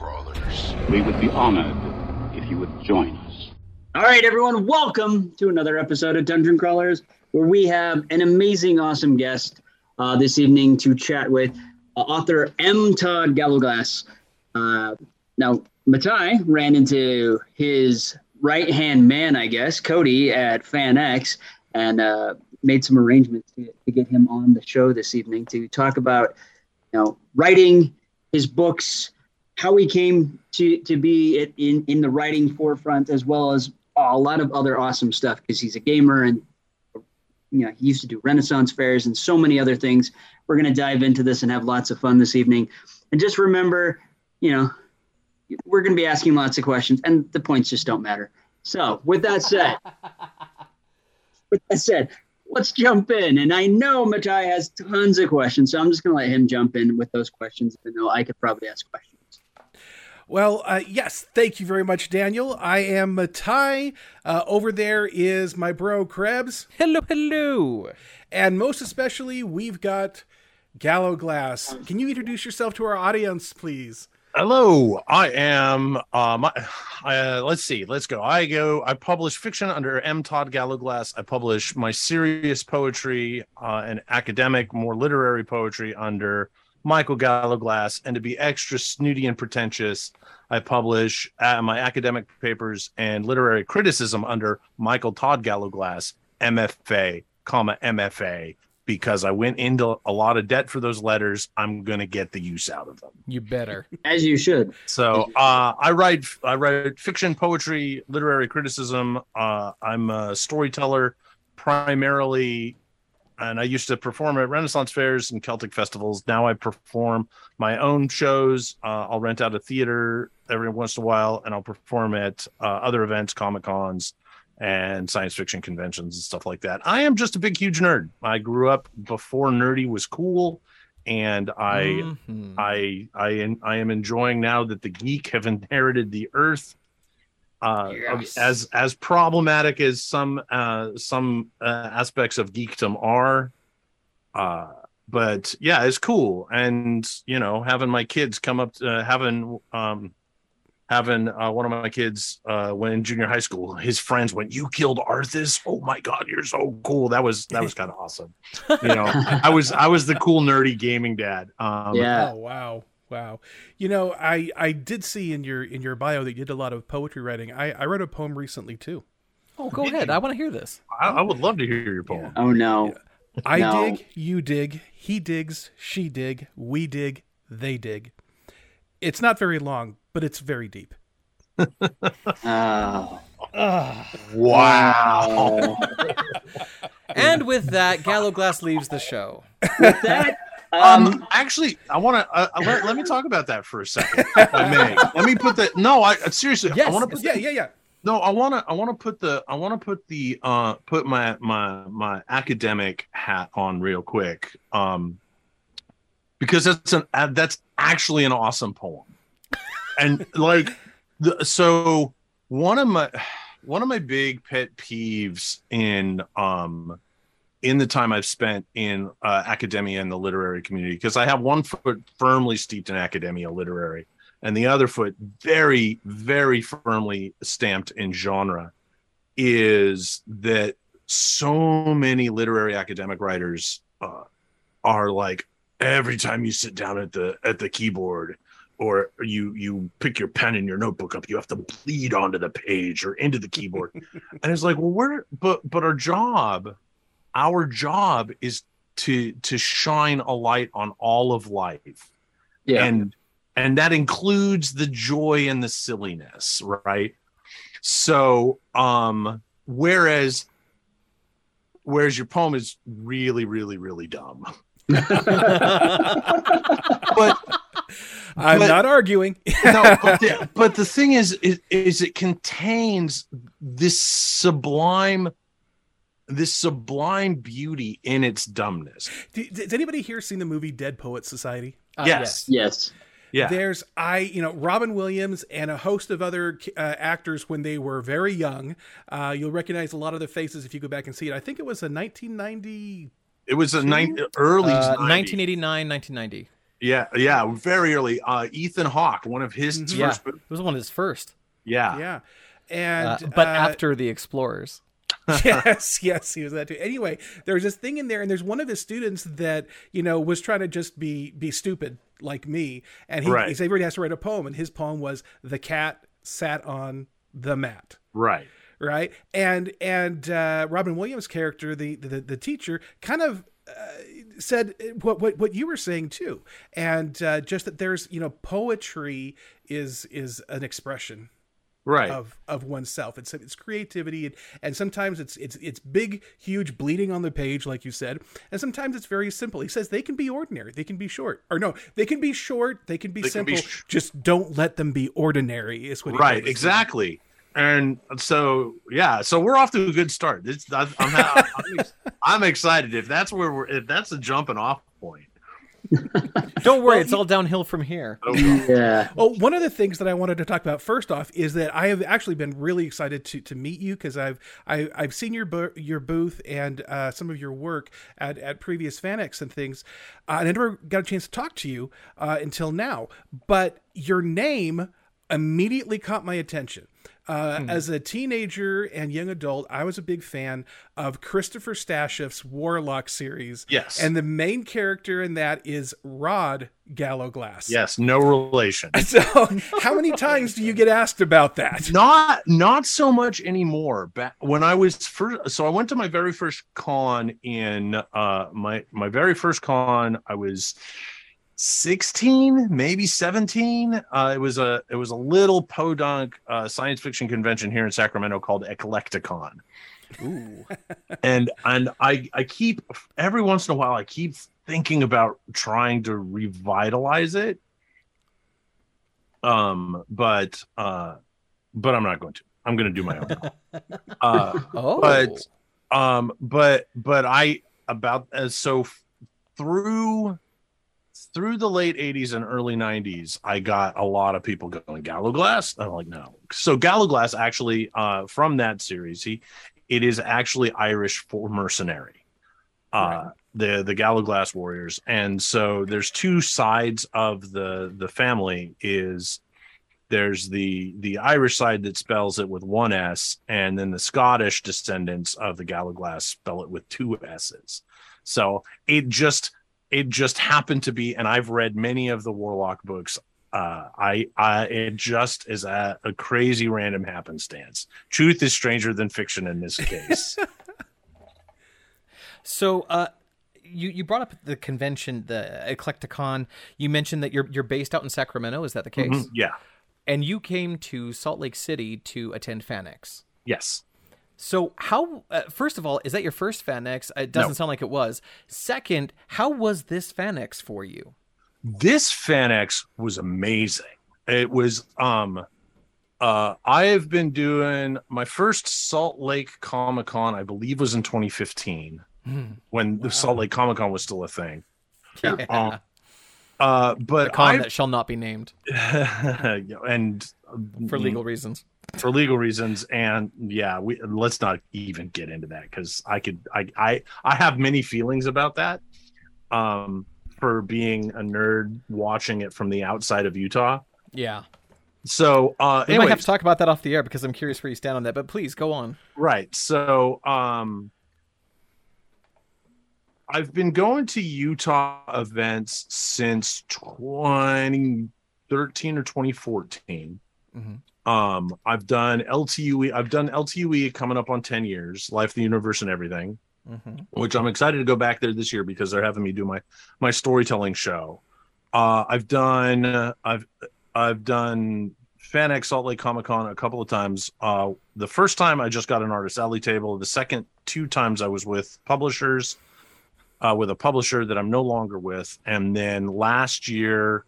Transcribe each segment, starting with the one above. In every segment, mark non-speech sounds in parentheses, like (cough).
Crawlers. We would be honored if you would join us. All right, everyone, welcome to another episode of Dungeon Crawlers, where we have an amazing, awesome guest uh, this evening to chat with uh, author M. Todd Gallowglass. Uh, now, Matai ran into his right hand man, I guess, Cody at FanX, and uh, made some arrangements to, to get him on the show this evening to talk about, you know, writing his books, how he came to to be in in the writing forefront, as well as a lot of other awesome stuff because he's a gamer and you know he used to do Renaissance fairs and so many other things. We're gonna dive into this and have lots of fun this evening. And just remember, you know, we're gonna be asking lots of questions, and the points just don't matter. So, with that said, (laughs) with that said, let's jump in. And I know Matai has tons of questions, so I'm just going to let him jump in with those questions, even though I could probably ask questions. Well, uh, yes, thank you very much, Daniel. I am Matai. Uh, over there is my bro Krebs. Hello, hello. And most especially, we've got Gallowglass. Can you introduce yourself to our audience, please? Hello, I am. Uh, my, uh, let's see. Let's go. I go. I publish fiction under M. Todd Gallowglass. I publish my serious poetry uh, and academic, more literary poetry under Michael Gallowglass. And to be extra snooty and pretentious, I publish uh, my academic papers and literary criticism under Michael Todd Gallowglass, MFA, comma MFA because I went into a lot of debt for those letters. I'm gonna get the use out of them. You better. (laughs) As you should. So uh, I write I write fiction, poetry, literary criticism. Uh, I'm a storyteller primarily, and I used to perform at Renaissance fairs and Celtic festivals. Now I perform my own shows. Uh, I'll rent out a theater every once in a while, and I'll perform at uh, other events, comic cons, and science fiction conventions and stuff like that. I am just a big, huge nerd. I grew up before nerdy was cool, and I, Mhm. I, I, I am enjoying now that the geek have (laughs) inherited the earth. Uh, Yes. as as problematic as some uh, some uh, aspects of geekdom are, uh, but yeah, it's cool. And you know, having my kids come up, to, having um, having uh, one of my kids uh, when in junior high school, his friends went, "You killed Arthas! Oh my god, you're so cool!" That was that was kind of awesome. You know, (laughs) I was I was the cool nerdy gaming dad. Um, Yeah. Oh wow, wow. You know, I I did see in your in your bio that you did a lot of poetry writing. I I wrote a poem recently too. Oh, go ahead. I want to hear this. I, I would love to hear your poem. Oh no. I No. dig, you dig, he digs, she dig, we dig, they dig. It's not very long, but it's very deep. Oh. (laughs) Wow. And with that, Gallowglass leaves the show. With that, um, Um, actually, I want to uh, let, let me talk about that for a second, if I may. (laughs) Let me put that. No, I seriously, I want to put Yeah, yeah, yeah. No, I want to. I want to put the. I want to put the. Uh, put my my my academic hat on real quick. Um, because that's an uh, that's actually an awesome poem, and like, the, so one of my (sighs) one of my big pet peeves in um in the time I've spent in uh, academia and the literary community because I have one foot firmly steeped in academia literary and the other foot very very firmly stamped in genre is that so many literary academic writers uh, are like every time you sit down at the at the keyboard or you you pick your pen and your notebook up you have to bleed onto the page or into the keyboard. And it's like well we're but but our job our job is to to shine a light on all of life yeah. and and that includes the joy and the silliness right so um whereas whereas your poem is really really really dumb (laughs) but I'm But- not arguing. (laughs) no, but, the, but the thing is, is is it contains this sublime this sublime beauty in its dumbness D- Has anybody here seen the movie Dead Poets Society? Uh, yes yes. yeah There's I, you know, Robin Williams and a host of other uh, actors when they were very young. Uh, you'll recognize a lot of their faces if you go back and see it. I think it was a 1990. it was a nine, early Uh, 1989, 1990. Yeah, yeah, very early. Uh, Ethan Hawke, one of his Mhm. Yeah, first. it was one of his first, Yeah, Yeah. And uh, but uh, after the Explorers. (laughs) yes, yes, he was that too. Anyway, there was this thing in there, and there's one of his students that you know was trying to just be be stupid like me, and he, Right. everybody has to write a poem, and his poem was "The cat sat on the mat." right. Right, and and uh, Robin Williams' character, the the, the teacher, kind of uh, said what, what what you were saying too, and uh, just that there's you know poetry is is an expression Right. of of oneself. It's it's creativity, and, and sometimes it's it's it's big, huge, bleeding on the page, like you said, and sometimes it's very simple. He says they can be ordinary, they can be short, or no, they can be short, they can be They can be simple. sh- just don't let them be ordinary. Is what he right exactly and so yeah so we're off to a good start it's, I'm, I'm, I'm, I'm excited if that's where we're if that's a jumping off point (laughs) Don't worry, Well, it's all downhill from here. (laughs) Yeah. Well, one of the things that I wanted to talk about first off is that I have actually been really excited to to meet you because I've I, I've seen your bo- your booth and uh, some of your work at, at previous FanX and things, uh, and I never got a chance to talk to you uh, until now. But your name immediately caught my attention. Uh, As a teenager and young adult, I was a big fan of Christopher Stasheff's Warlock series. Yes. And the main character in that is Rod Gallowglass. yes no relation (laughs) So, how many times do you get asked about that? not not so much anymore back when i was first so i went to my very first con in uh my my very first con i was 16 maybe 17 uh it was a it was a little podunk uh science fiction convention here in sacramento called eclecticon. Ooh. and and i i keep every once in a while i keep thinking about trying to revitalize it. Um but uh but i'm not going to. I'm going to do my own (laughs) uh Oh, but um but but i about as so through through the late 80s and early 90s i got a lot of people going gallowglass i'm like no. So gallowglass actually uh from that series he it is actually irish for mercenary uh the the gallowglass warriors. And so there's two sides of the the family is there's the the Irish side that spells it with one S, and then the Scottish descendants of the Gallowglass spell it with two S's. So it just it just happened to be, and I've read many of the Warlock books. Uh, I, I it just is a, a crazy random happenstance. Truth is stranger than fiction in this case. (laughs) So, uh, you you brought up the convention, the Eclecticon. You mentioned that you're you're based out in Sacramento. Is that the case? Mhm, Yeah. And you came to Salt Lake City to attend FanX. Yes. So, how? Uh, first of all, is that your first FanX? It doesn't No. sound like it was. Second, how was this FanX for you? this FanX was amazing. It was um uh I have been doing my first Salt Lake Comic Con, I believe was in 2015 when the Salt Lake Comic Con was still a thing. Yeah. Uh, uh but a con I that shall not be named (laughs) and for legal reasons. For legal reasons and yeah we let's not even get into that because i could I, I i have many feelings about that um for being a nerd watching it from the outside of utah Yeah, so uh we might have to talk about that off the air because I'm curious where you stand on that. But please go on. right so um i've been going to utah events since 2013 or 2014 Mhm. Um i've done ltue i've done ltue coming up on 10 years life the universe and everything hmm which i'm excited to go back there this year because they're having me do my my storytelling show uh i've done uh, i've i've done FanX Salt Lake Comic Con a couple of times. Uh, the first time I just got an artist alley table. The second two times I was with publishers, uh, with a publisher that I'm no longer with. And then last year,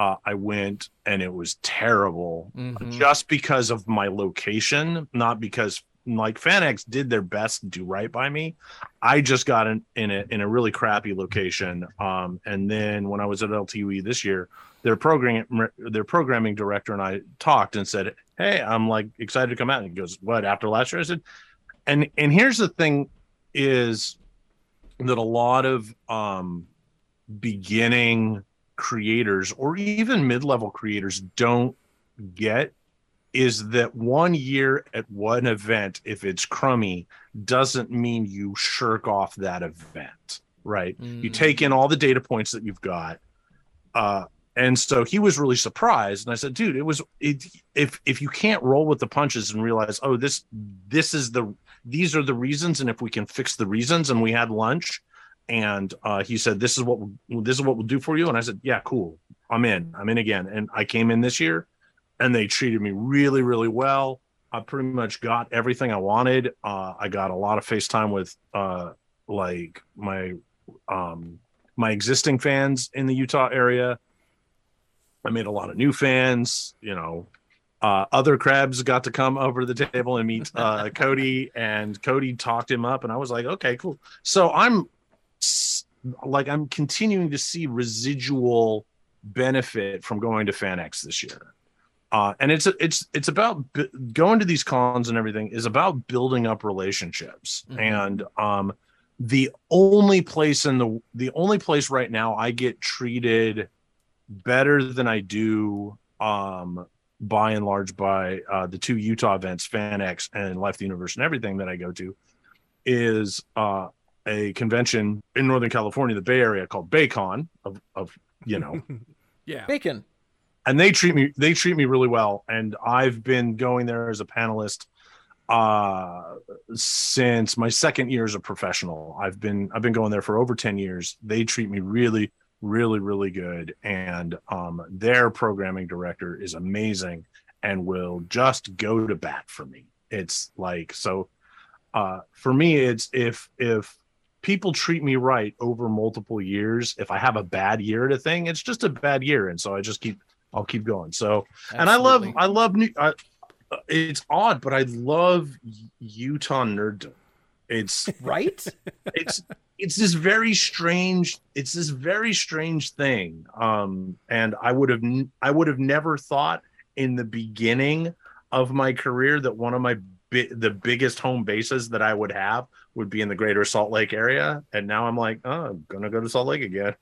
uh, I went and it was terrible Mhm. just because of my location, not because like FanX did their best to do right by me. I just got in, in a in a really crappy location. Um, and then when I was at LTE this year, their programming their programming director and I talked and said, "Hey, I'm like excited to come out." And he goes, "What after last year?" I said, "And and here's the thing, is that a lot of um beginning creators or even mid-level creators don't get is that one year at one event if it's crummy doesn't mean you shirk off that event right? You Mm. take in all the data points that you've got. Uh and so he was really surprised. And i said dude it was it, if if you can't roll with the punches and realize oh this this is the these are the reasons and if we can fix the reasons and we had lunch and uh he said this is what we'll, this is what we'll do for you. And i said yeah cool. I'm in. I'm in again. And i came in this year and they treated me really really well. I pretty much got everything i wanted. Uh i got a lot of facetime with uh like my um my existing fans in the utah area. I made a lot of new fans you know. Uh, other Krebs got to come over to the table and meet uh, Cody, and Cody talked him up, and I was like, okay, cool. So I'm like, I'm continuing to see residual benefit from going to FanX this year, uh, and it's it's it's about b- going to these cons and everything is about building up relationships, Mhm. and um, the only place in the the only place right now I get treated better than I do um by and large by uh, the two Utah events, FanX and Life the Universe and everything that I go to, is uh, a convention in Northern California, the Bay Area called BayCon of, of you know, (laughs) Yeah. Bacon. and they treat me they treat me really well. And I've been going there as a panelist uh since my second year as a professional. I've been I've been going there for over 10 years. They treat me really really really good and um their programming director is amazing and will just go to bat for me it's like so uh for me it's if if people treat me right over multiple years. If i have a bad year at a thing it's just a bad year. And so i just keep i'll keep going. So and i love i love new I, it's odd but i love utah nerddom. It's (laughs) right? it's it's this very strange it's this very strange thing. Um and i would have n- i would have never thought in the beginning of my career that one of my bi- the biggest home bases that i would have would be in the greater salt lake area and now i'm like oh i'm gonna go to salt lake again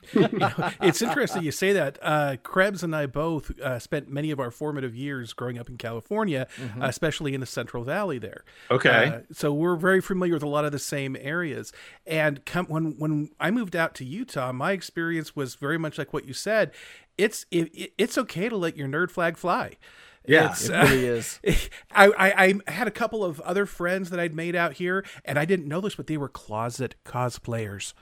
(laughs) it's interesting you say that. Uh, Krebs and I both uh, spent many of our formative years growing up in California, Mhm. uh, especially in the Central Valley there. okay Uh, so we're very familiar with a lot of the same areas. And come, when when I moved out to Utah, my experience was very much like what you said. It's it, it- it's okay to let your nerd flag fly. Yeah, It's, It uh, really is. (laughs) I, I I had a couple of other friends that I'd made out here, and I didn't know this, but they were closet cosplayers.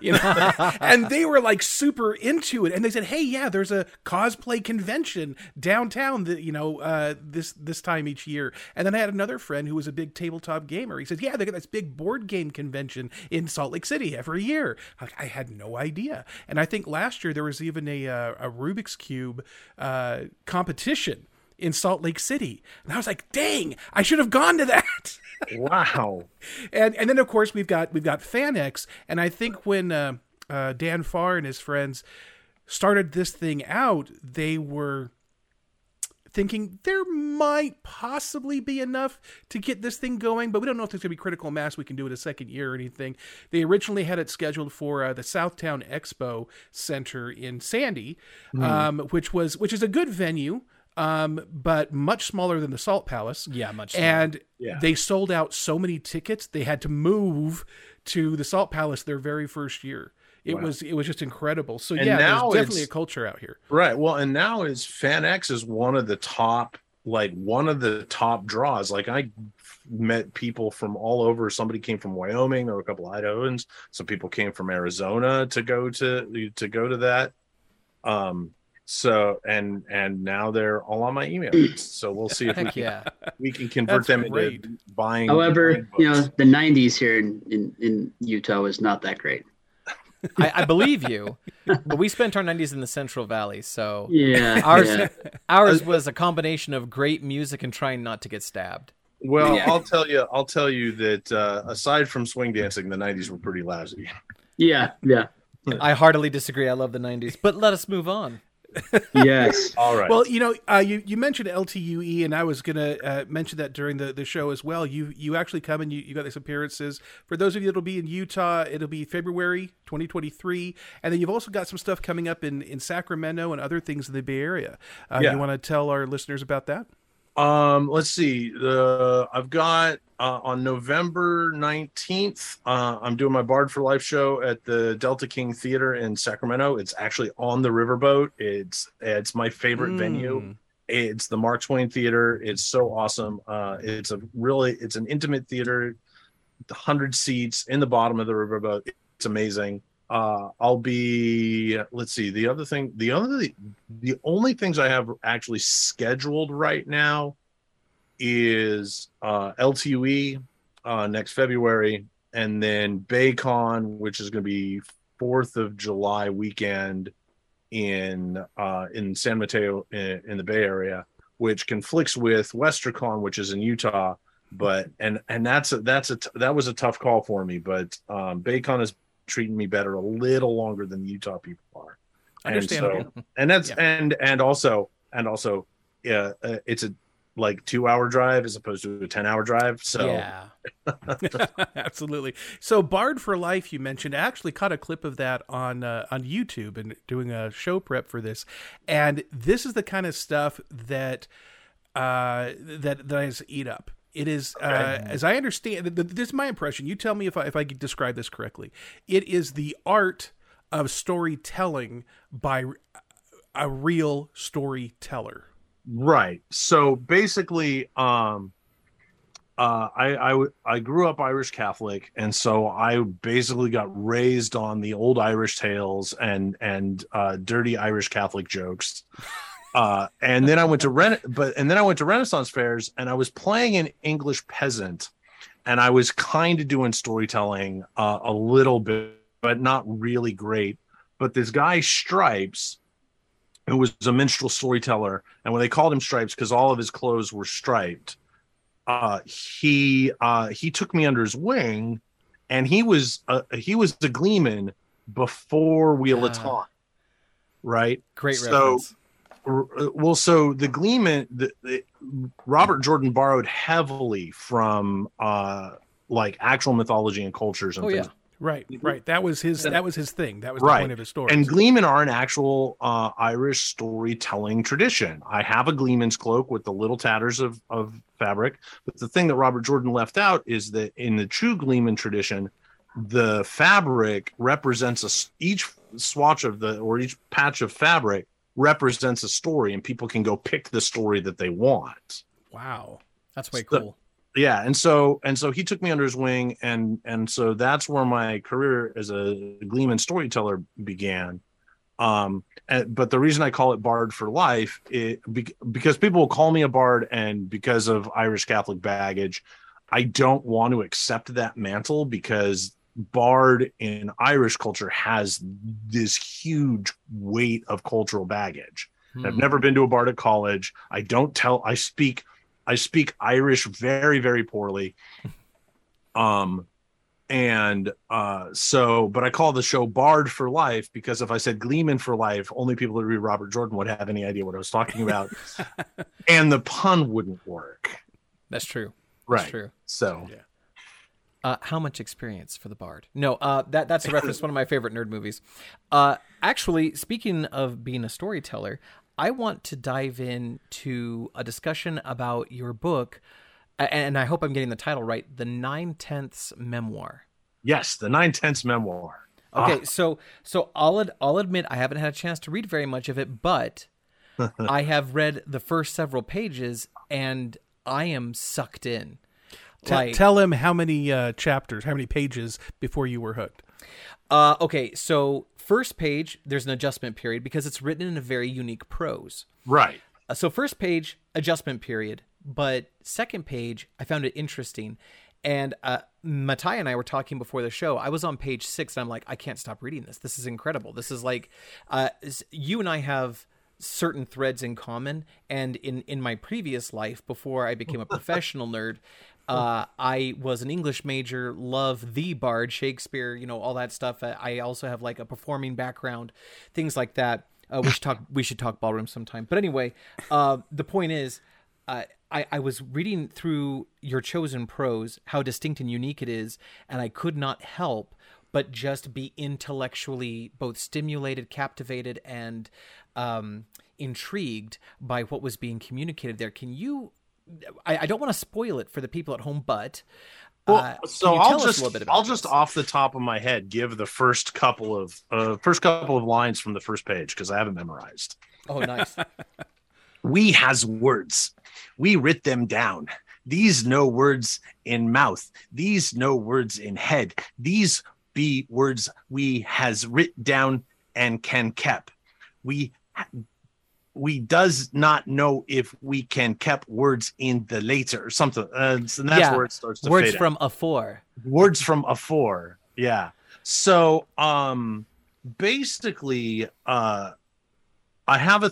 You know, (laughs) and they were like super into it, and they said, "Hey, yeah, there's a cosplay convention downtown that you know uh, this this time each year." And then I had another friend who was a big tabletop gamer. He says, "Yeah, they got this big board game convention in Salt Lake City every year." Like, I had no idea, and I think last year there was even a uh, a Rubik's cube uh, competition in Salt Lake City. And I was like, dang, I should have gone to that. (laughs) wow and and then of course we've got we've got FanX, and I think when uh, uh, Dan Farr and his friends started this thing out, they were thinking there might possibly be enough to get this thing going, but we don't know if there's going to be critical mass. We can do it a second year or anything. They originally had it scheduled for uh, the South Towne Expo Center in Sandy, um, which was which is a good venue, um, but much smaller than the Salt Palace. Yeah, much smaller. And Yeah. they sold out so many tickets they had to move to the Salt Palace their very first year. It Wow. was it was just incredible. So And yeah, now there's definitely it's- a culture out here. Right. Well, and now is FanX is one of the top, like one of the top draws. Like I met people from all over. Somebody came from Wyoming. There were a couple of Idahoans. Some people came from Arizona to go to to go to that. Um. So and and now they're all on my email. list. So we'll see if we (laughs) can yeah. we can convert That's them great. into buying. However, buying you know, the 90s here in, in, in Utah was not that great. I, I believe you, but we spent our 90s in the Central Valley, so Yeah. ours yeah. (laughs) ours was a combination of great music and trying not to get stabbed. Well, Yeah. I'll tell you. I'll tell you that uh, aside from swing dancing, the '90s were pretty lousy. Yeah. Yeah. I heartily disagree. I love the 90s, but let us move on. (laughs) Yes. All right. Well, you know, uh, you you mentioned LTUE, and I was gonna uh, mention that during the, the show as well. You you actually come and you, you got these appearances. For those of you that'll be in Utah, it'll be February 2023, and then you've also got some stuff coming up in, in Sacramento and other things in the Bay Area. Uh, Yeah. You want to tell our listeners about that? Um, let's see. The I've got uh, on November nineteenth. Uh, I'm doing my Bard for Life show at the Delta King Theater in Sacramento. It's actually on the riverboat. It's it's my favorite venue. Mm. It's the Mark Twain Theater. It's so awesome. Uh, it's a really it's an intimate theater. The hundred seats in the bottom of the riverboat. It's amazing. Uh, I'll be. Let's see. The other thing. The other. The only things I have actually scheduled right now is uh, LTUE uh, next February, and then BayCon, which is going to be Fourth of July weekend in uh, in San Mateo in, in the Bay Area, which conflicts with WesterCon, which is in Utah. But and and that's a that's a t- that was a tough call for me. But um, BayCon is treating me better a little longer than the Utah people are. And so- and that's Yeah. and and also and also yeah uh, it's a like two hour drive as opposed to a 10 hour drive so yeah. (laughs) Absolutely. So, Bard for Life, you mentioned. I actually caught a clip of that on uh, on YouTube and doing a show prep for this, and this is the kind of stuff that uh, that that I just eat up. It is, uh, as I understand, th- th- this is my impression. You tell me if I if I could describe this correctly. It is the art of storytelling by a real storyteller. right so basically um uh, I, I w- I grew up Irish Catholic, and so I basically got raised on the old Irish tales and and uh, dirty Irish Catholic jokes. Uh, and then I went to Ren- but and then I went to Renaissance fairs, and I was playing an English peasant, and I was kind of doing storytelling uh, a little bit, but not really great. But this guy Stripes, who was a minstrel storyteller, and when they called him Stripes because all of his clothes were striped, uh, he uh, he took me under his wing, and he was uh, he was the Gleeman before Wheel of. Time, right? Great So- reference. R- uh, Well, so the Gleeman, the, the, Robert Jordan borrowed heavily from uh, like actual mythology and cultures and Oh things yeah. Right, right. That was his. That was his thing. That was the Right. point of his story. And Gleeman are an actual uh, Irish storytelling tradition. I have a Gleeman's cloak with the little tatters of, of fabric. But the thing that Robert Jordan left out is that in the true Gleeman tradition, the fabric represents a, each swatch of the or each patch of fabric represents a story, and people can go pick the story that they want wow. That's way So- cool. yeah and so and so he took me under his wing and and so that's where my career as a gleeman storyteller began um and, but the reason i call it bard for life it be, because people will call me a bard and because of irish catholic baggage i don't want to accept that mantle because bard in irish culture has this huge weight of cultural baggage I've Hmm. never been to a bardic college. I don't tell. I speak. I speak Irish very, very poorly. (laughs) Um, and uh, so, but I call the show Bard for Life because if I said Gleeman for Life, only people that read Robert Jordan would have any idea what I was talking about, (laughs) and the pun wouldn't work. That's true. Right. That's true. So, Uh, how much experience for the bard? No, uh, that that's a reference one of my favorite nerd movies. Uh, actually, speaking of being a storyteller, I want to dive into a discussion about your book, and I hope I'm getting the title right. The Nine Tenths Memoir. yes, the nine tenths memoir. Okay, Ah. so so I'll ad- I'll admit I haven't had a chance to read very much of it, but (laughs) I have read the first several pages, and I am sucked in. T- Like, tell him how many uh, chapters, how many pages before you were hooked. Uh, okay, so first page, there's an adjustment period because it's written in a very unique prose. Right. Uh, so first page, adjustment period, but second page, I found it interesting. And uh, Matai and I were talking before the show. I was on page six, and I'm like, I can't stop reading this. This is incredible. This is like, uh, you and I have certain threads in common. And in in my previous life, before I became a (laughs) professional nerd, uh, I was an English major, love the Bard, Shakespeare, you know, all that stuff. Uh, I also have like a performing background, things like that. Uh, we should talk. We should talk ballroom sometime. But anyway, uh, the point is, uh, I, I was reading through your chosen prose, how distinct and unique it is, and I could not help but just be intellectually both stimulated, captivated, and um, intrigued by what was being communicated there. Can you? I, I don't want to spoil it for the people at home, but Well, uh, so I'll just a little bit about I'll just this? off the top of my head give the first couple of uh, first couple of lines from the first page because I haven't memorized. Oh, nice. (laughs) We has words. We writ them down. These no words in mouth. These no words in head. These be words we has writ down and can kep. We we does not know if we can kept words in the later or something. Uh, so that's Yeah. where it starts to Words fade out from afore. words from afore yeah so um basically uh i have a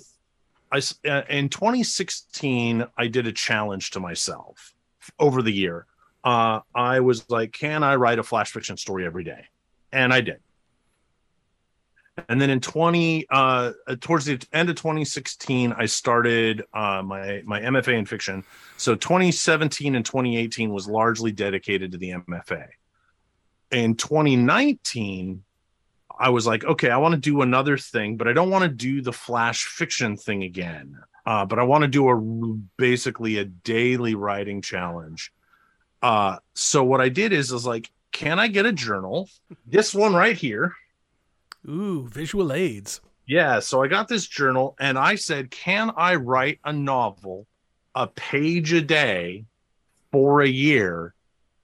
i s- uh, in 2016 i did a challenge to myself over the year uh i was like can i write a flash fiction story every day and i did and then in 20 uh towards the end of 2016 i started uh my my mfa in fiction. So 2017 and 2018 was largely dedicated to the mfa in 2019 i was like okay i want to do another thing but i don't want to do the flash fiction thing again. Uh, but i want to do a basically a daily writing challenge. Uh, so what i did is is like can i get a journal? This one right here Ooh, visual aids. yeah, so I got this journal and I said, Can I write a novel a page a day for a year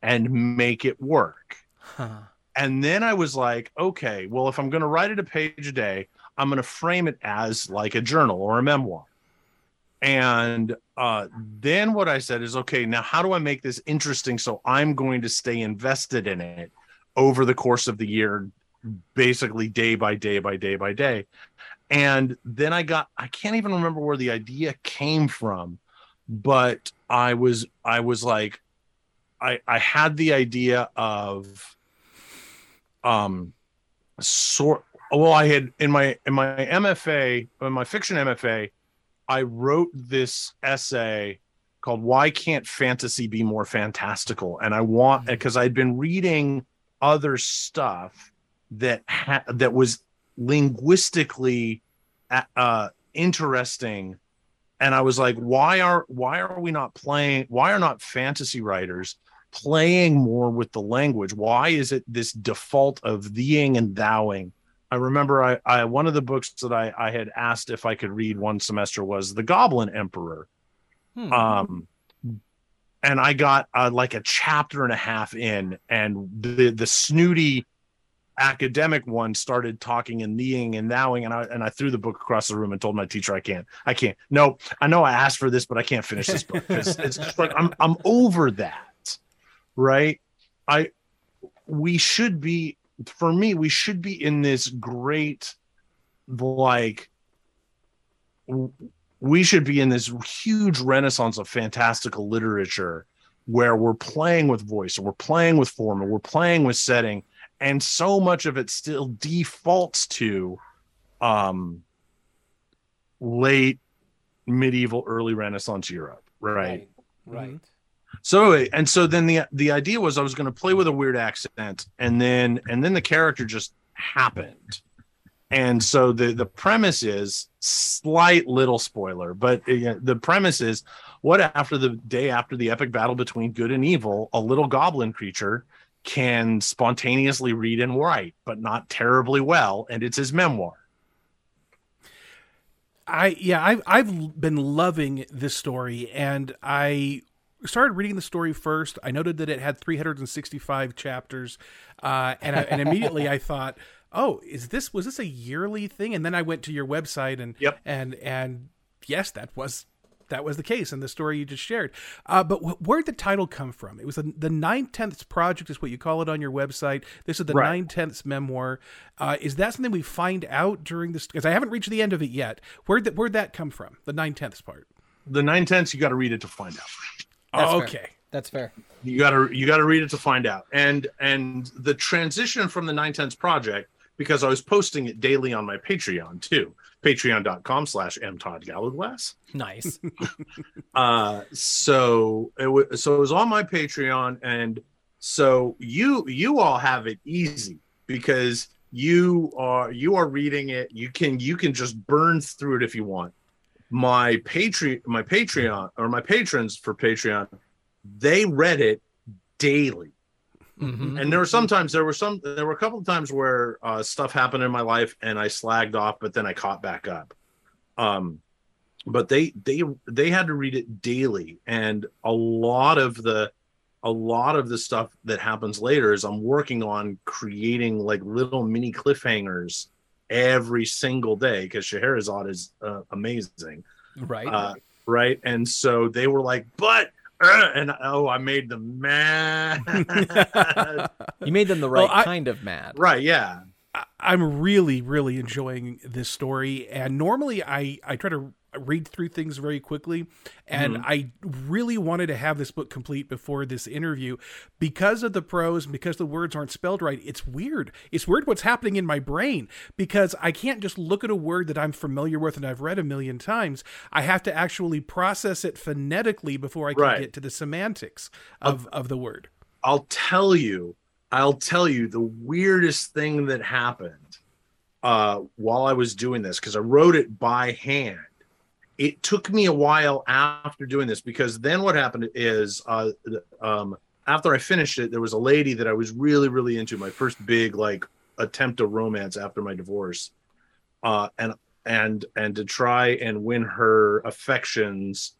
and make it work? Huh. And then I was like, Okay, well, if I'm going to write it a page a day, I'm going to frame it as like a journal or a memoir. And uh, then what I said is, Okay, now how do I make this interesting so I'm going to stay invested in it over the course of the year, basically day by day by day by day? and then i got i can't even remember where the idea came from but i was i was like i i had the idea of um sort well i had in my in my mfa in my fiction mfa i wrote this essay called why can't fantasy be more fantastical and i want because i'd been reading other stuff that ha- that was linguistically uh interesting. And i was like why are why are we not playing why are not fantasy writers playing more with the language? Why is it this default of theing and thouing? I remember i, I one of the books that I, I had asked if i could read one semester was the goblin emperor. Hmm. um and i got uh, like a chapter and a half in and the the snooty academic one started talking and kneeing and nowing and I and I threw the book across the room and told my teacher I can't I can't no I know I asked for this but I can't finish this book. It's, (laughs) it's just like I'm I'm over that right? I we should be for me we should be in this great like we should be in this huge renaissance of fantastical literature where we're playing with voice and we're playing with form and we're playing with setting and so much of it still defaults to um late medieval early renaissance europe. Right, Right. so and so then the the idea was i was going to play with a weird accent and then and then the character just happened. And so the the premise is slight little spoiler but uh, the premise is what after the day after the epic battle between good and evil a little goblin creature can spontaneously read and write but not terribly well and it's his memoir I yeah, I've I've been loving this story, and I started reading the story first. I noted that it had 365 chapters, uh, and I, and immediately I (laughs) thought, oh, is this was this a yearly thing? And then I went to your website and Yep. and and yes, that was that was the case in the story you just shared. Uh, but wh- where'd the title come from? It was the, the nine tenths project, is what you call it on your website. This is the Right. nine tenths memoir. Uh, is that something we find out during this? Because I haven't reached the end of it yet. Where'd that where'd that come from? The nine tenths part. the nine tenths you got to read it to find out That's Oh, fair. okay. That's fair. you gotta you gotta read it to find out and and the transition from the nine tenths project because i was posting it daily on my patreon too patreon.com slash mtoddgallowglass. Nice. (laughs) uh so it was so it was on my patreon and so you you all have it easy because you are you are reading it you can you can just burn through it if you want my patreon my patreon or my patrons for patreon they read it daily Mhm. and there were sometimes there were some there were a couple of times where uh, stuff happened in my life and I slagged off, but then I caught back up. Um, but they they they had to read it daily, and a lot of the a lot of the stuff that happens later is I'm working on creating like little mini cliffhangers every single day because Scheherazade is uh, amazing right. uh, right? And so they were like, "But," Uh, and oh, I made them mad. (laughs) you made them the Well, right I- kind of mad. right? Yeah. I- I'm really, really enjoying this story. And normally I, I try to read through things very quickly. And I really wanted to have this book complete before this interview because of the prose, because the words aren't spelled right. It's weird. It's weird what's happening in my brain because I can't just look at a word that I'm familiar with and I've read a million times. I have to actually process it phonetically before I can Right. get to the semantics of, of the word. I'll tell you, I'll tell you the weirdest thing that happened uh, while I was doing this because I wrote it by hand. It took me a while after doing this because then what happened is uh, um, after I finished it, there was a lady that I was really, really into. My first big like attempt at romance after my divorce, uh, and and and to try and win her affections,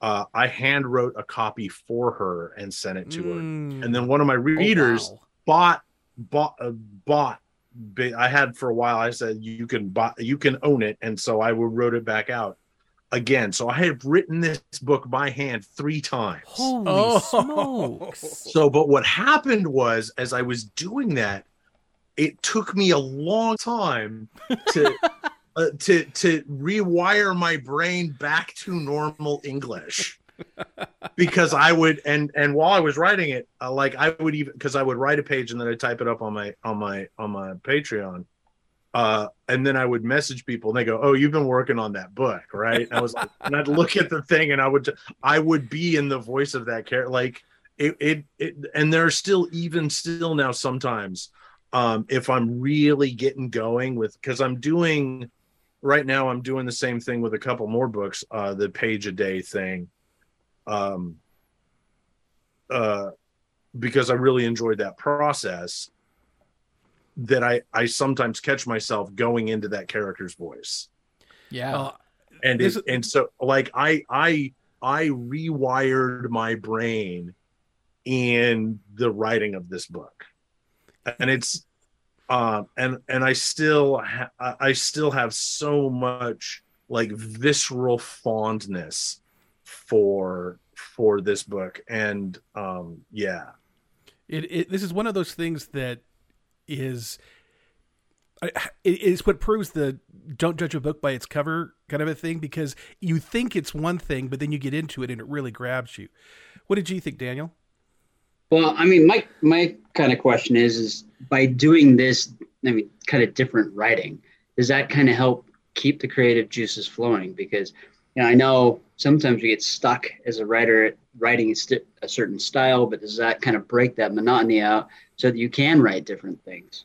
uh, I hand wrote a copy for her and sent it to her Mm. and then one of my readers wow. bought bought uh, bought I had for a while I said you can buy you can own it and so I wrote it back out again so I have written this book by hand 3 times Holy Oh. smokes. so but what happened was as I was doing that it took me a long time to (laughs) uh, to to rewire my brain back to normal English because I would and and while I was writing it, uh, like I would even because I would write a page and then I would type it up on my on my on my Patreon, uh, and then I would message people and they go, "Oh, you've been working on that book, right?" And I was like, and I'd look at the thing and I would I would be in the voice of that character, like it it, it and there's still even still now sometimes um if I'm really getting going with because I'm doing right now I'm doing the same thing with a couple more books, uh, the page a day thing um uh because I really enjoyed that process that I I sometimes catch myself going into that character's voice. Yeah. Uh, and This- it, and so like I I I rewired my brain in the writing of this book. And it's um and and I still ha- I I still have so much like visceral fondness for for this book. And um yeah. It, it this is one of those things that is it is what proves the don't judge a book by its cover kind of a thing because you think it's one thing but then you get into it and it really grabs you. What did you think, Daniel? Well, I mean, my my kind of question is, is by doing this, I mean, kind of different writing, does that kind of help keep the creative juices flowing? Because, you know, I know sometimes you get stuck as a writer at writing a certain style, but does that kind of break that monotony out so that you can write different things?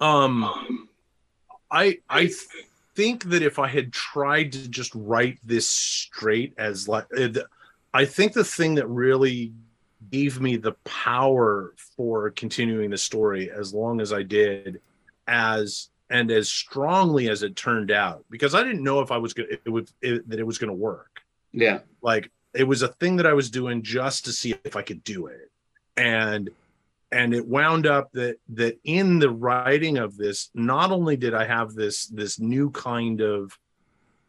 Um, I I think that if I had tried to just write this straight as like, uh, I think the thing that really gave me the power for continuing the story as long as I did, as and as strongly as it turned out, because I didn't know if I was gonna it would it, that it was gonna work Yeah. like it was a thing that I was doing just to see if I could do it. And and it wound up that that in the writing of this, not only did I have this this new kind of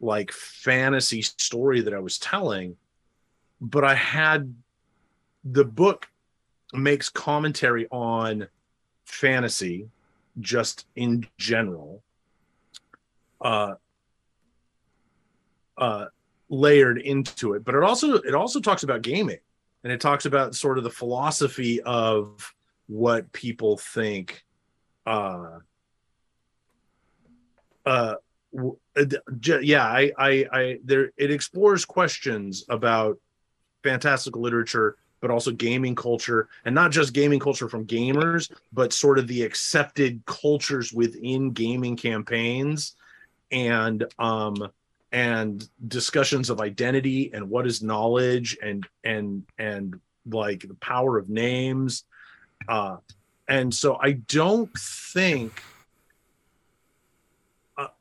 like fantasy story that I was telling, but I had the book makes commentary on fantasy just in general. Uh uh layered into it but it also it also talks about gaming and it talks about sort of the philosophy of what people think uh uh uh, yeah, I, I, I, there, it explores questions about fantastical literature, but also gaming culture, and not just gaming culture from gamers, but sort of the accepted cultures within gaming campaigns, and um, and discussions of identity and what is knowledge and and and like the power of names, uh, and so I don't think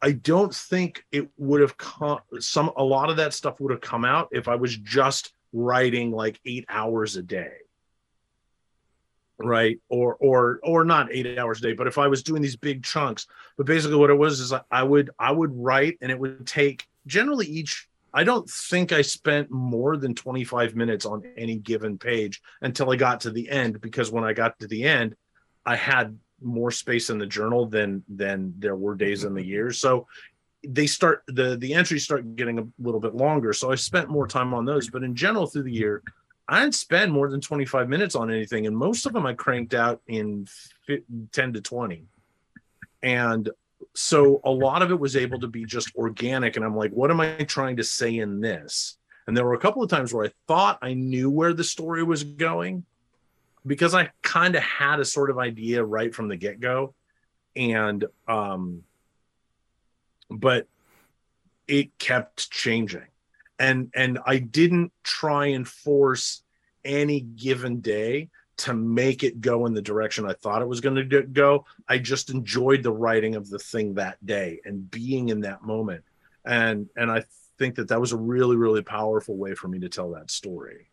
I- don't think it would have come some a lot of that stuff would have come out if I was just writing like 8 hours a day. Right? Or or or not 8 hours a day, but if I was doing these big chunks. But basically what it was is I would I would write and it would take generally each I don't think I spent more than 25 minutes on any given page until I got to the end because when I got to the end I had more space in the journal than than there were days in the mm-hmm. year. So they start the the entries start getting a little bit longer. So I spent more time on those. But in general, through the year, I didn't spend more than 25 minutes on anything, and most of them I cranked out in 10 to 20. And so a lot of it was able to be just organic. And I'm like, what am I trying to say in this? And there were a couple of times where I thought I knew where the story was going because I kind of had a sort of idea right from the get go. And, um, but it kept changing. And, and I didn't try and force any given day to make it go in the direction I thought it was going to go. I just enjoyed the writing of the thing that day and being in that moment. And, and I think that that was a really, really powerful way for me to tell that story.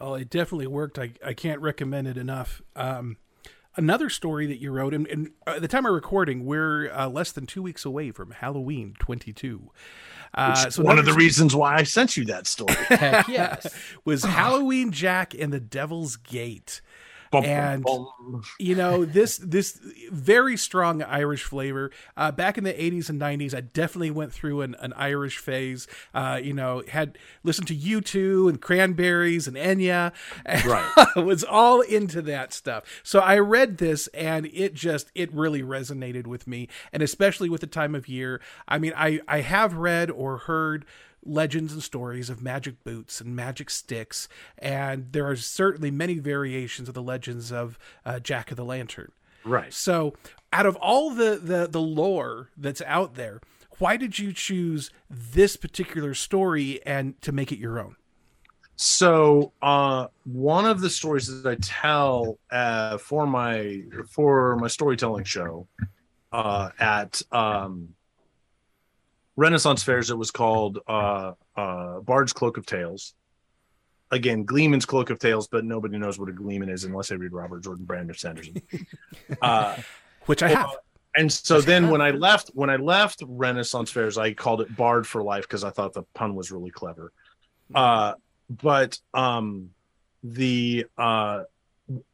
Oh, it definitely worked. I, I can't recommend it enough. Um, another story that you wrote, and, and at the time of recording, we're uh, less than two weeks away from Halloween 22. Uh, so one of the reasons why I sent you that story. Heck yes. (laughs) was Halloween Jack and the Devil's Gate. And you know this this very strong Irish flavor. Uh, back in the '80s and '90s, I definitely went through an, an Irish phase. Uh, you know, had listened to U2 and Cranberries and Enya. And (laughs) right, was all into that stuff. So I read this, and it just it really resonated with me, and especially with the time of year. I mean, I I have read or heard legends and stories of magic boots and magic sticks, and there are certainly many variations of the legends of uh, Jack of the Lantern. Right. So, out of all the, the the lore that's out there, why did you choose this particular story and to make it your own? So, uh, one of the stories that I tell uh, for my for my storytelling show uh, at um, Renaissance fairs, it was called uh, uh, Bard's Cloak of Tales. Again, Gleeman's Cloak of Tales, but nobody knows what a Gleeman is unless they read Robert Jordan Brandon Sanderson. (laughs) uh, Which I have. and so then when I left, when I left Renaissance fairs, I called it Bard for Life because I thought the pun was really clever. Uh, but um, the uh,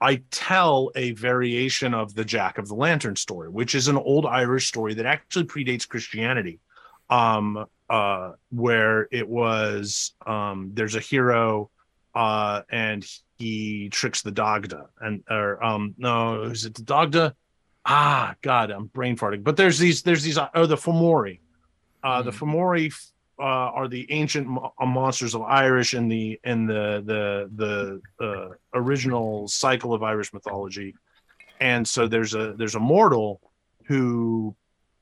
I tell a variation of the Jack of the Lantern story, which is an old Irish story that actually predates Christianity um uh where it was um there's a hero uh and he tricks the Dagda and or um no is it the Dagda? Ah god i'm brain farting. But there's these there's these oh the fomori. Uh the fomori uh are the ancient mo- monsters of irish in the in the the the uh, original cycle of irish mythology. And so there's a there's a mortal who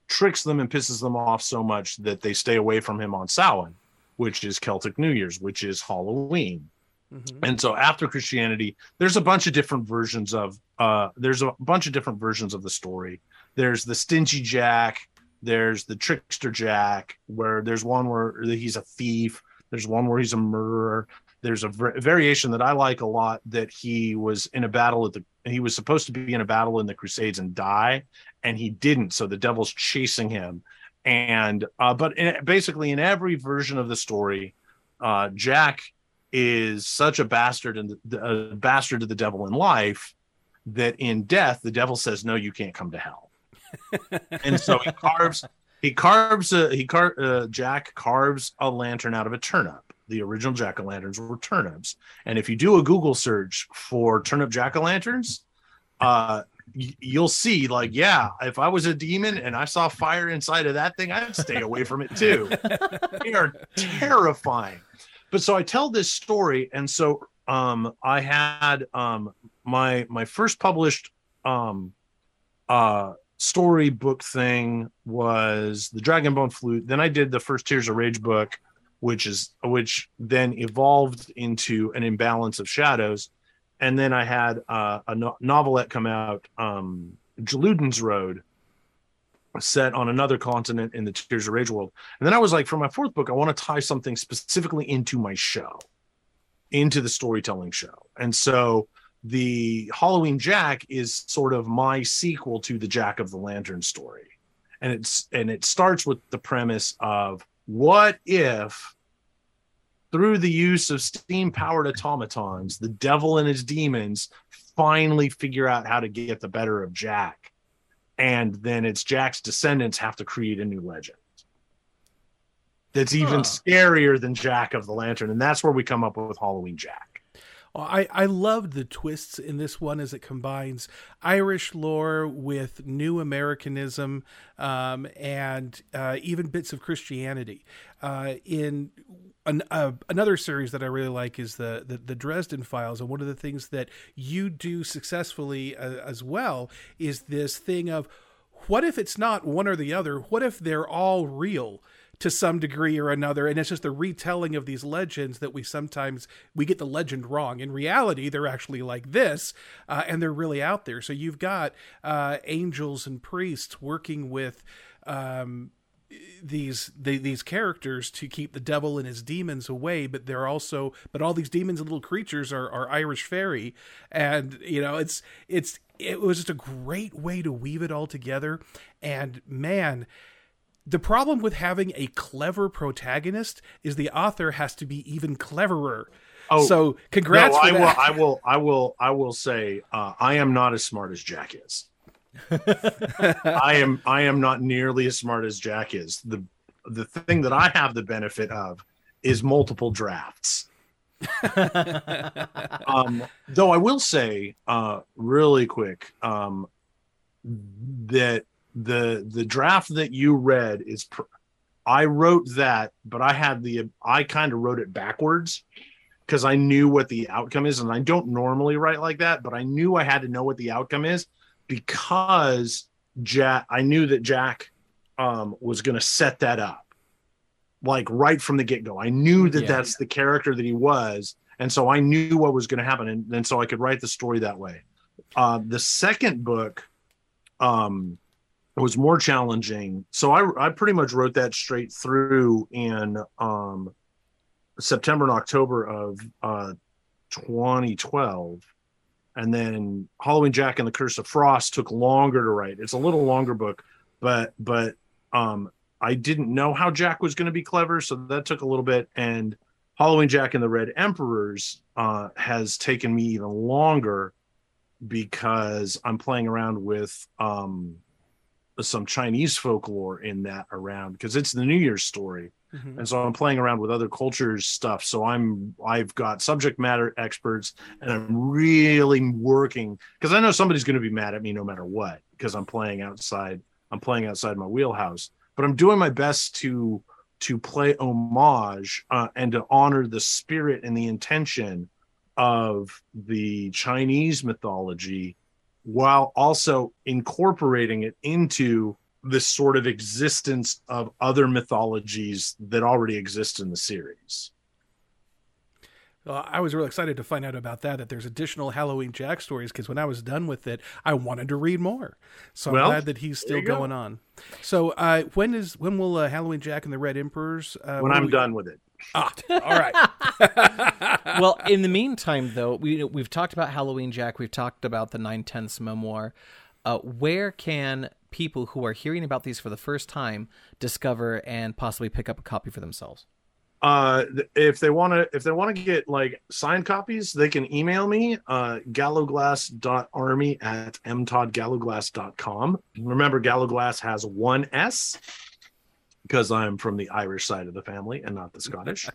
tricks them and pisses them off so much that they stay away from him on Samhain, which is Celtic New Year's, which is Halloween. Mm-hmm. And so after Christianity, there's a bunch of different versions of uh there's a bunch of different versions of the story. There's the stingy Jack, there's the trickster Jack, where there's one where he's a thief, there's one where he's a murderer. There's a variation that I like a lot that he was in a battle at the he was supposed to be in a battle in the Crusades and die, and he didn't. So the devil's chasing him, and uh, but in, basically in every version of the story, uh, Jack is such a bastard and a bastard to the devil in life that in death the devil says no, you can't come to hell, (laughs) and so he carves he carves a, he car uh, Jack carves a lantern out of a turnip. The original jack o' lanterns were turnips, and if you do a Google search for turnip jack o' lanterns, uh, you'll see, like, yeah, if I was a demon and I saw fire inside of that thing, I'd stay away from it too. (laughs) they are terrifying. But so I tell this story, and so um, I had um, my my first published um, uh, storybook thing was the Dragonbone Flute. Then I did the first Tears of Rage book, which is which then evolved into an imbalance of shadows and then I had uh, a no- novelette come out, um, Road, set on another continent in the Tears of Rage world. And then I was like, for my fourth book, I want to tie something specifically into my show, into the storytelling show. And so the Halloween Jack is sort of my sequel to the Jack of the Lantern story. And it's and it starts with the premise of what if through the use of steam powered automatons, the devil and his demons finally figure out how to get the better of Jack. And then it's Jack's descendants have to create a new legend that's even Huh. scarier than Jack of the Lantern. And that's where we come up with Halloween Jack. I, I loved the twists in this one as it combines Irish lore with new Americanism um, and uh, even bits of Christianity. Uh, in an, uh, another series that I really like is the, the the Dresden Files, and one of the things that you do successfully uh, as well is this thing of what if it's not one or the other? What if they're all real? To some degree or another and it's just the retelling of these legends that we sometimes we get the legend wrong. In reality they're actually like this uh, and they're really out there. So you've got uh, angels and priests working with um, these the, these characters to keep the devil and his demons away but they're also but all these demons and little creatures are, are irish fairy. And you know it's it's it was just a great way to weave it all together. And man the problem with having a clever protagonist is the author has to be even cleverer. Oh, so congrats no, I will. I will, I will, I will say, uh, I am not as smart as Jack is. (laughs) I am, I am not nearly as smart as Jack is. The, the thing that I have the benefit of is multiple drafts. (laughs) um, though I will say, uh, really quick, um, that the the draft that you read is, pr- I wrote that, but I had the, I kind of wrote it backwards because I knew what the outcome is, and I don't normally write like that, but I knew I had to know what the outcome is because Jack, I knew that Jack um, was going to set that up like right from the get go. I knew that Yeah. that's the character that he was, and so I knew what was going to happen, and, and so I could write the story that way. Uh, the second book um, was more challenging, so I I pretty much wrote that straight through in um, September and October of uh, 2012. And then Halloween Jack and the Curse of Frost took longer to write. It's a little longer book, but but um I didn't know how Jack was going to be clever, so that took a little bit. And Halloween Jack and the Red Emperors uh, has taken me even longer because I'm playing around with um, some Chinese folklore in that around because it's the New Year's story, Mhm. and so I'm playing around with other cultures stuff. So I'm I've got subject matter experts, and I'm really working because I know somebody's going to be mad at me no matter what because I'm playing outside. I'm playing outside my wheelhouse, but I'm doing my best to to play homage uh, and to honor the spirit and the intention of the Chinese mythology while also incorporating it into this sort of existence of other mythologies that already exist in the series. Well, I was really excited to find out about that. That there's additional Halloween Jack stories because when I was done with it, I wanted to read more. So I'm Well, glad that he's still you go. going on. So uh, when is when will uh, Halloween Jack and the Red Emperors? Uh, When I'm we- done with it. Ah, all right. (laughs) well, in the (laughs) meantime, though, we we've talked about Halloween Jack. We've talked about the Nine Tenths memoir. Uh, where can people who are hearing about these for the first time discover and possibly pick up a copy for themselves? uh if they want to if they want to get like signed copies they can email me uh galloglass.army at mtoddgalloglass.com remember galloglass has one s because i'm from the irish side of the family and not the scottish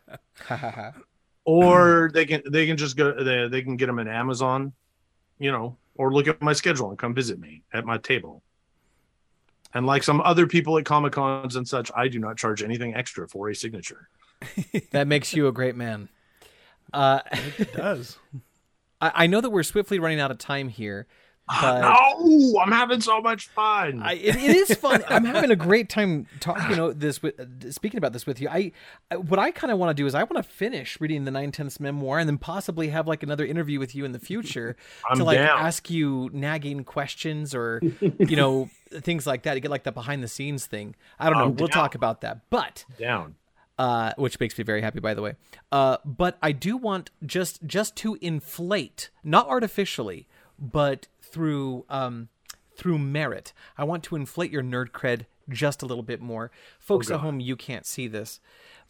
(laughs) or they can they can just go they, they can get them at amazon you know or look at my schedule and come visit me at my table. And like some other people at Comic Cons and such, I do not charge anything extra for a signature. (laughs) That makes you a great man. Uh, It does. (laughs) I, I know that we're swiftly running out of time here, but no, I'm having so much fun. I, it, it is fun. (laughs) I'm having a great time talking. You know, this with uh, speaking about this with you. I, I what I kind of want to do is I want to finish reading the Nine Tenths memoir and then possibly have like another interview with you in the future (laughs) to like down. ask you nagging questions or you know (laughs) things like that to get like the behind the scenes thing. I don't know. I'm we'll down. talk about that, but Down. uh, which makes me very happy, by the way. Uh, but I do want just just to inflate, not artificially, but through um, through merit. I want to inflate your nerd cred just a little bit more. Folks at home, you can't see this,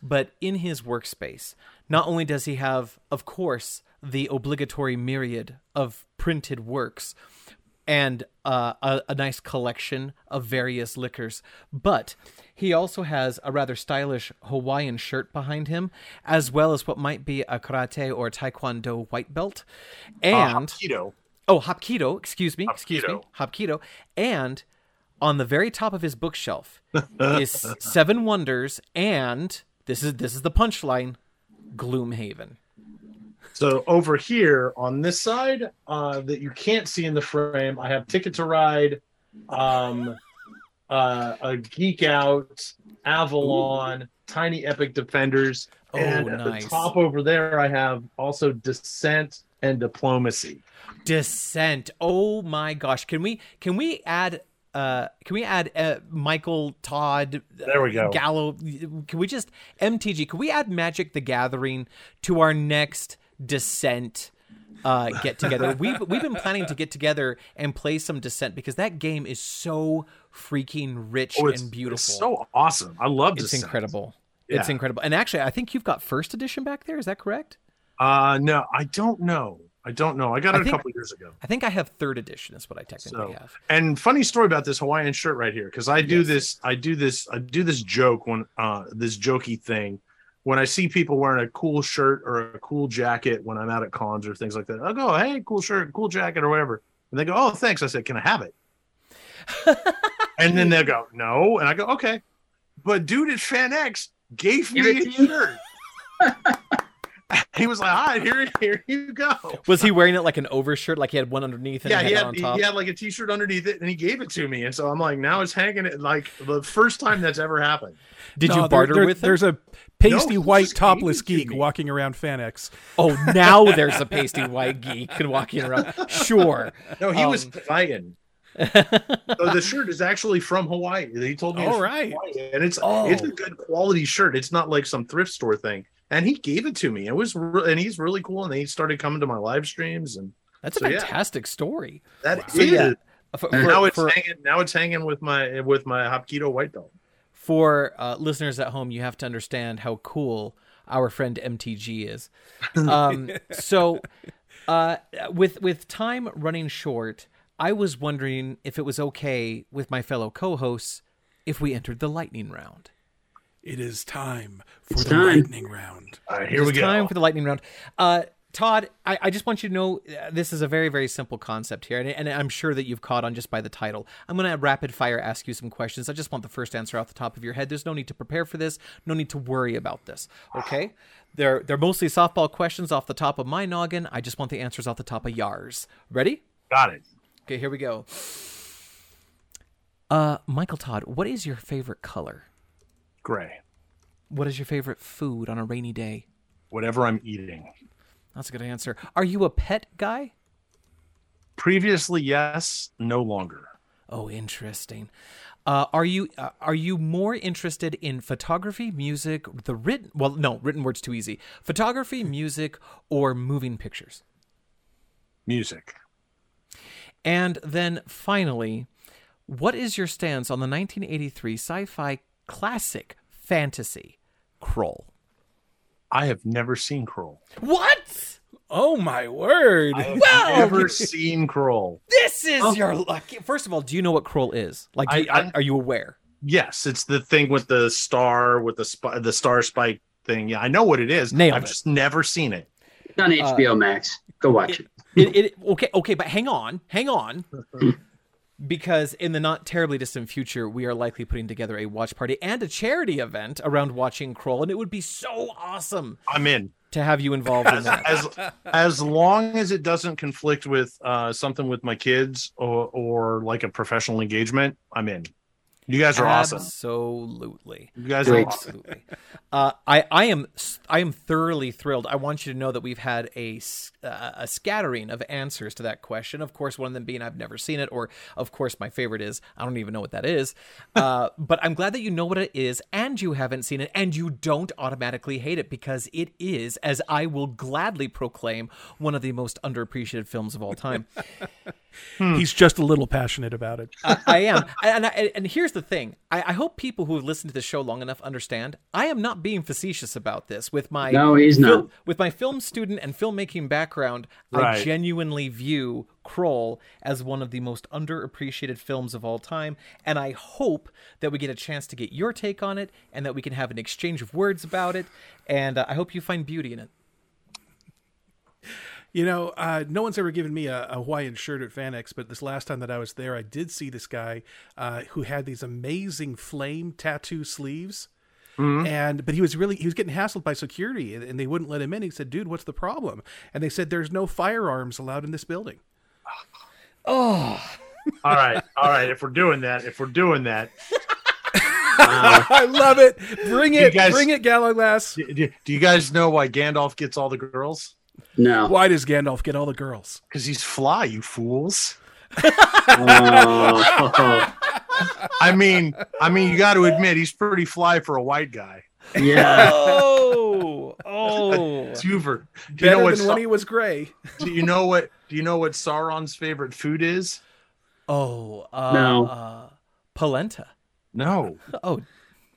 but in his workspace, not only does he have, of course, the obligatory myriad of printed works and uh, a, a nice collection of various liquors. But he also has a rather stylish Hawaiian shirt behind him, as well as what might be a karate or taekwondo white belt. And Keto. Oh, hapkido, excuse me, excuse me, Hapkido. hapkido. And on the very top of his bookshelf is (laughs) Seven Wonders, and this is this is the punchline, Gloomhaven. So over here on this side, uh, that you can't see in the frame, I have Ticket to Ride, um, uh, a Geek Out, Avalon, Tiny Epic Defenders, Oh, and at nice. the top over there, I have also Descent and Diplomacy. Descent. Oh my gosh. Can we can we add uh can we add uh, Michael Todd There we go. Gallo can we just MTG can we add Magic the Gathering to our next Descent uh get together. (laughs) we've we've been planning to get together and play some Descent because that game is so freaking rich Oh, and beautiful. it's so awesome. I love It's Descent. incredible. It's incredible. And actually I think you've got first edition back there, is that correct? Uh, no, I don't know. I don't know. I got I it a think- couple years ago. I think I have third edition is what I technically So, have. and funny story about this Hawaiian shirt right here, because I do this, I do this, I do this joke when, uh, this jokey thing, when I see people wearing a cool shirt or a cool jacket when I'm out at cons or things like that. I go, "Hey, cool shirt, cool jacket, or whatever," and they go, "Oh, thanks." I said, "Can I have it?" (laughs) and then they go, "No," and I go, "Okay," but dude at FanX gave Give me a shirt. (laughs) he was like, "All right, here, here you go." Was he wearing it like an overshirt, like he had one underneath and yeah, he he had, had, on he, top? he had like a t-shirt underneath it and he gave it to me. And so I'm like, now it's hanging it like the first time that's ever happened. Did No, you barter there- with him? There's a pasty No, white topless it to geek walking around FanX. Oh, now there's a pasty white geek (laughs) walking around. Sure. No, he was Um, Hawaiian. (laughs) so the shirt is actually from Hawaii. He told me it's All from. Hawaii, and it's Oh. it's a good quality shirt. It's not like some thrift store thing. And he gave it to me. It was re- and he's really cool. And he started coming to my live streams, and That's a So, yeah. fantastic story. that is So, yeah, For, for- now it's for, hanging. Now it's hanging with my with my Hapkido white belt. for, uh, listeners at home, you have to understand how cool our friend MTG is. (laughs) Um, so, uh, with with time running short, I was wondering if it was okay with my fellow co-hosts if we entered the lightning round. It is time for It's the time. lightning round. All right, here it's we go. time for the lightning round. Uh, Todd, I, I just want you to know uh, this is a very, very simple concept here, and, and I'm sure that you've caught on just by the title. I'm going to rapid fire ask you some questions. I just want the first answer off the top of your head. There's no need to prepare for this, no need to worry about this. Okay? They're they're mostly softball questions off the top of my noggin. I just want the answers off the top of yours. Ready? Got it. Okay, here we go. Uh, Michael Todd, what is your favorite color? Gray. What is your favorite food on a rainy day? Whatever I'm eating. That's a good answer. Are you a pet guy? Previously, yes. No longer. Oh, interesting. Uh, are you uh, are you more interested in photography, music, the written? Well, no, written words too easy. Photography, music, or moving pictures. Music. And then finally, what is your stance on the 1983 sci-fi classic fantasy Krull? I have never seen Krull. What? Oh my word! Well, Never seen Krull. this is oh. your lucky. First of all, do you know what Krull is? Like, do you- I- I- are you aware? Yes, it's the thing with the star with the sp- the star spike thing. Yeah, I know what it is. Nailed I've it. just never seen it. It's on uh, HBO Max. Go watch it. it, it okay okay but hang on hang on (laughs) because in the not terribly distant future we are likely putting together a watch party and a charity event around watching Krull and it would be so awesome I'm in. to have you involved in that as as long as it doesn't conflict with uh, something with my kids or or like a professional engagement, I'm in. You guys are awesome. absolutely You guys Great. are awesome. Absolutely. Uh, I I am I am thoroughly thrilled. I want you to know that we've had a s- uh, a scattering of answers to that question. Of course, one of them being I've never seen it, or of course my favorite is I don't even know what that is. Uh, (laughs) but I'm glad that you know what it is and you haven't seen it and you don't automatically hate it because it is, as I will gladly proclaim, one of the most underappreciated films of all time. (laughs) He's just a little passionate about it. I, I am, and I, and here's the thing: I, I hope people who have listened to the show long enough understand. I am not being facetious about this. With my No, he's not. With my film student and filmmaking background, I genuinely view Krull as one of the most underappreciated films of all time, and I hope that we get a chance to get your take on it, and that we can have an exchange of words about it, and uh, I hope you find beauty in it. You know, uh, no one's ever given me a, a Hawaiian shirt at FanX, but this last time that I was there, I did see this guy uh, who had these amazing flame tattoo sleeves. And but he was really he was getting hassled by security, and, and they wouldn't let him in. He said, "Dude, what's the problem?" And they said, "There's no firearms allowed in this building." Oh. all right, all right. If we're doing that, if we're doing that, (laughs) I love it. Bring it, guys- bring it, Gallowglass. do, do- do you guys know why Gandalf gets all the girls? No. Why does Gandalf get all the girls? Because he's fly, you fools. Oh, (laughs) I mean, I mean, you got to admit he's pretty fly for a white guy. yeah. Oh, oh. (laughs) Super. Do you know what? than when he was gray. do you know what? Do you know what Sauron's favorite food is? Oh, uh, No. uh, polenta. No, Oh,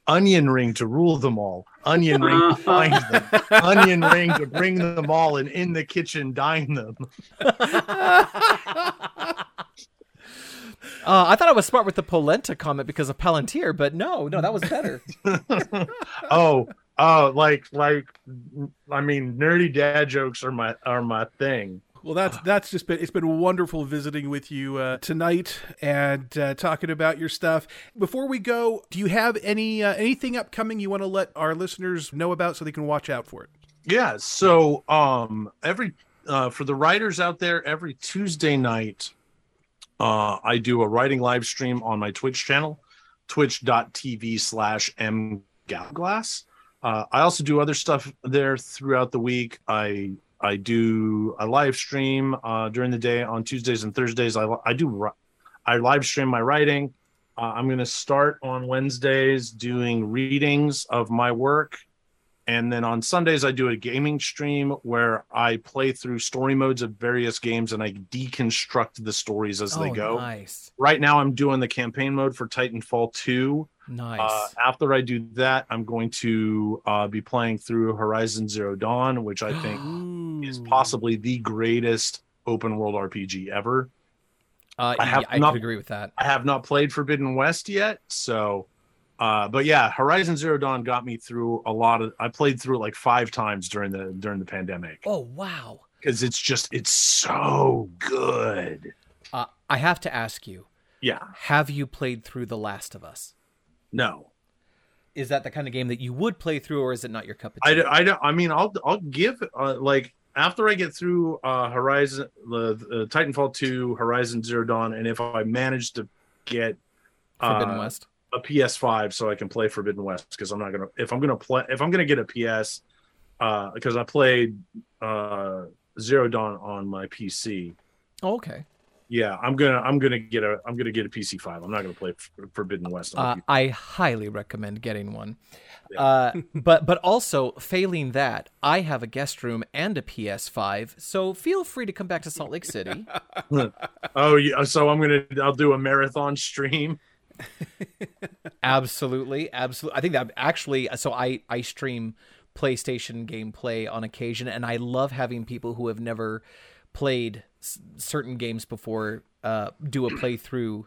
onion ring to rule them all. Onion ring to find them. Onion ring to bring them all and in the kitchen dine them. (laughs) Uh, I thought I was smart with the polenta comment because of Palantir, but no, no, that was better. (laughs) oh, oh, like, like, I mean, nerdy dad jokes are my are my thing. Well, that's that's just been it's been wonderful visiting with you uh, tonight and uh, talking about your stuff. Before we go, do you have any uh, anything upcoming you want to let our listeners know about so they can watch out for it? Yeah. So, um, every uh, for the writers out there, every Tuesday night, uh, I do a writing live stream on my Twitch channel, twitch.tv slash mgalglass. Uh, I also do other stuff there throughout the week. I I do a live stream uh, during the day on Tuesdays and Thursdays. I I do I live stream my writing. Uh, I'm going to start on Wednesdays doing readings of my work and then on Sundays, I do a gaming stream where I play through story modes of various games and I deconstruct the stories as they oh, go. nice, Right now, I'm doing the campaign mode for Titanfall 2. nice. Uh, after I do that, I'm going to uh, be playing through Horizon Zero Dawn, which I think (gasps) is possibly the greatest open world RPG ever. uh, I have yeah, I not- could agree with that. I have not played Forbidden West yet, so uh but yeah, Horizon Zero Dawn got me through a lot of I played through it like 5 times during the during the pandemic Oh, wow. cuz it's just it's so good. Uh, I have to ask you: Yeah. Have you played through The Last of Us? No. Is that the kind of game that you would play through, or is it not your cup of tea? I, don't I mean I'll I'll give uh, like after I get through uh Horizon the, the Titanfall 2, Horizon Zero Dawn and if I manage to get Forbidden uh, West. A PS5 so I can play Forbidden West because I'm not gonna if I'm gonna play if I'm gonna get a PS uh because I played uh Zero Dawn on my PC. Oh, okay. Yeah, I'm gonna I'm gonna get a I'm gonna get a PC5. I'm not gonna play Forbidden West. On Uh, I highly recommend getting one. Yeah. Uh, (laughs) but but also failing that, I have a guest room and a PS5, so feel free to come back to Salt Lake City. (laughs) Oh, yeah, so I'm gonna I'll do a marathon stream. Absolutely, absolutely. I think that actually, so I I stream PlayStation gameplay on occasion, and I love having people who have never played s- certain games before uh, do a playthrough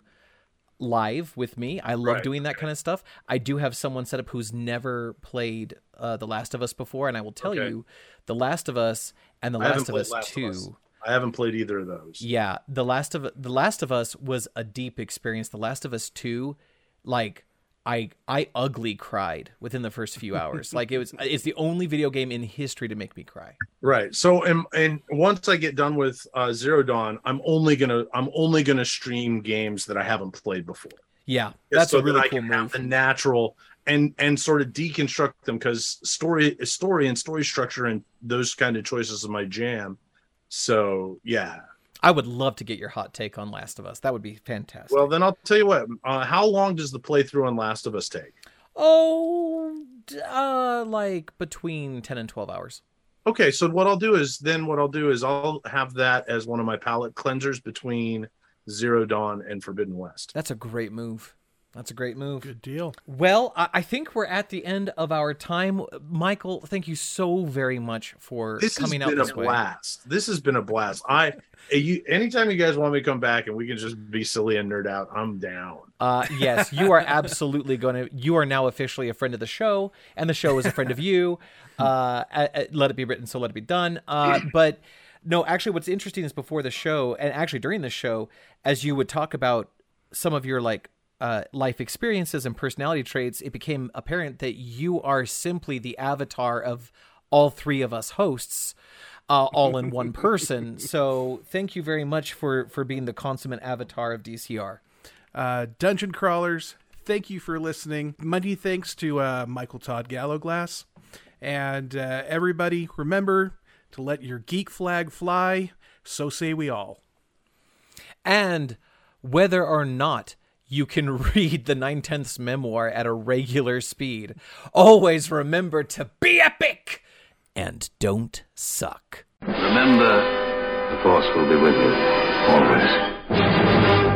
live with me. I love Right, doing that kind of stuff. I do have someone set up who's never played uh, The Last of Us before, and I will tell Okay. you, The Last of Us and The I Last of Us Last of Two. Us. I haven't played either of those. Yeah, the last of the Last of Us was a deep experience. The Last of Us Two, like I I ugly cried within the first few hours. like it was (laughs) it's the only video game in history to make me cry. Right. So and and once I get done with uh, Zero Dawn, I'm only gonna I'm only gonna stream games that I haven't played before. Yeah, that's so a really that I cool can move. have the natural and and sort of deconstruct them because story story and story structure and those kind of choices are my jam. So yeah. I would love to get your hot take on Last of Us. That would be fantastic. Well, then I'll tell you what. Uh, how long does the playthrough on Last of Us take? oh, uh, like between ten and twelve hours. Okay, so what I'll do is then what I'll do is I'll have that as one of my palette cleansers between Zero Dawn and Forbidden West. That's a great move. That's a great move. Good deal. Well, I I think we're at the end of our time. Michael, thank you so very much for This coming out been this has been a way. blast. This has been a blast. I you anytime you guys want me to come back and we can just be silly and nerd out, I'm down. Uh, yes, you are (laughs) absolutely going to. You are now officially a friend of the show, and the show is a friend of you. (laughs) Uh, a- a- let it be written, so let it be done. Uh, (clears throat) but no, actually, what's interesting is before the show, and actually during the show, as you would talk about some of your like uh, life experiences and personality traits, it became apparent that you are simply the avatar of all three of us hosts. Uh, all in one (laughs) person. So thank you very much for for being the consummate avatar of DCR. Uh, Dungeon crawlers, thank you for listening. Many thanks to uh, Michael Todd Gallowglass. And uh, everybody, remember to let your geek flag fly. So say we all. and whether or not you can (laughs) read the nine tenths memoir at a regular speed, always remember to be epic and don't suck. Remember, the Force will be with you, always.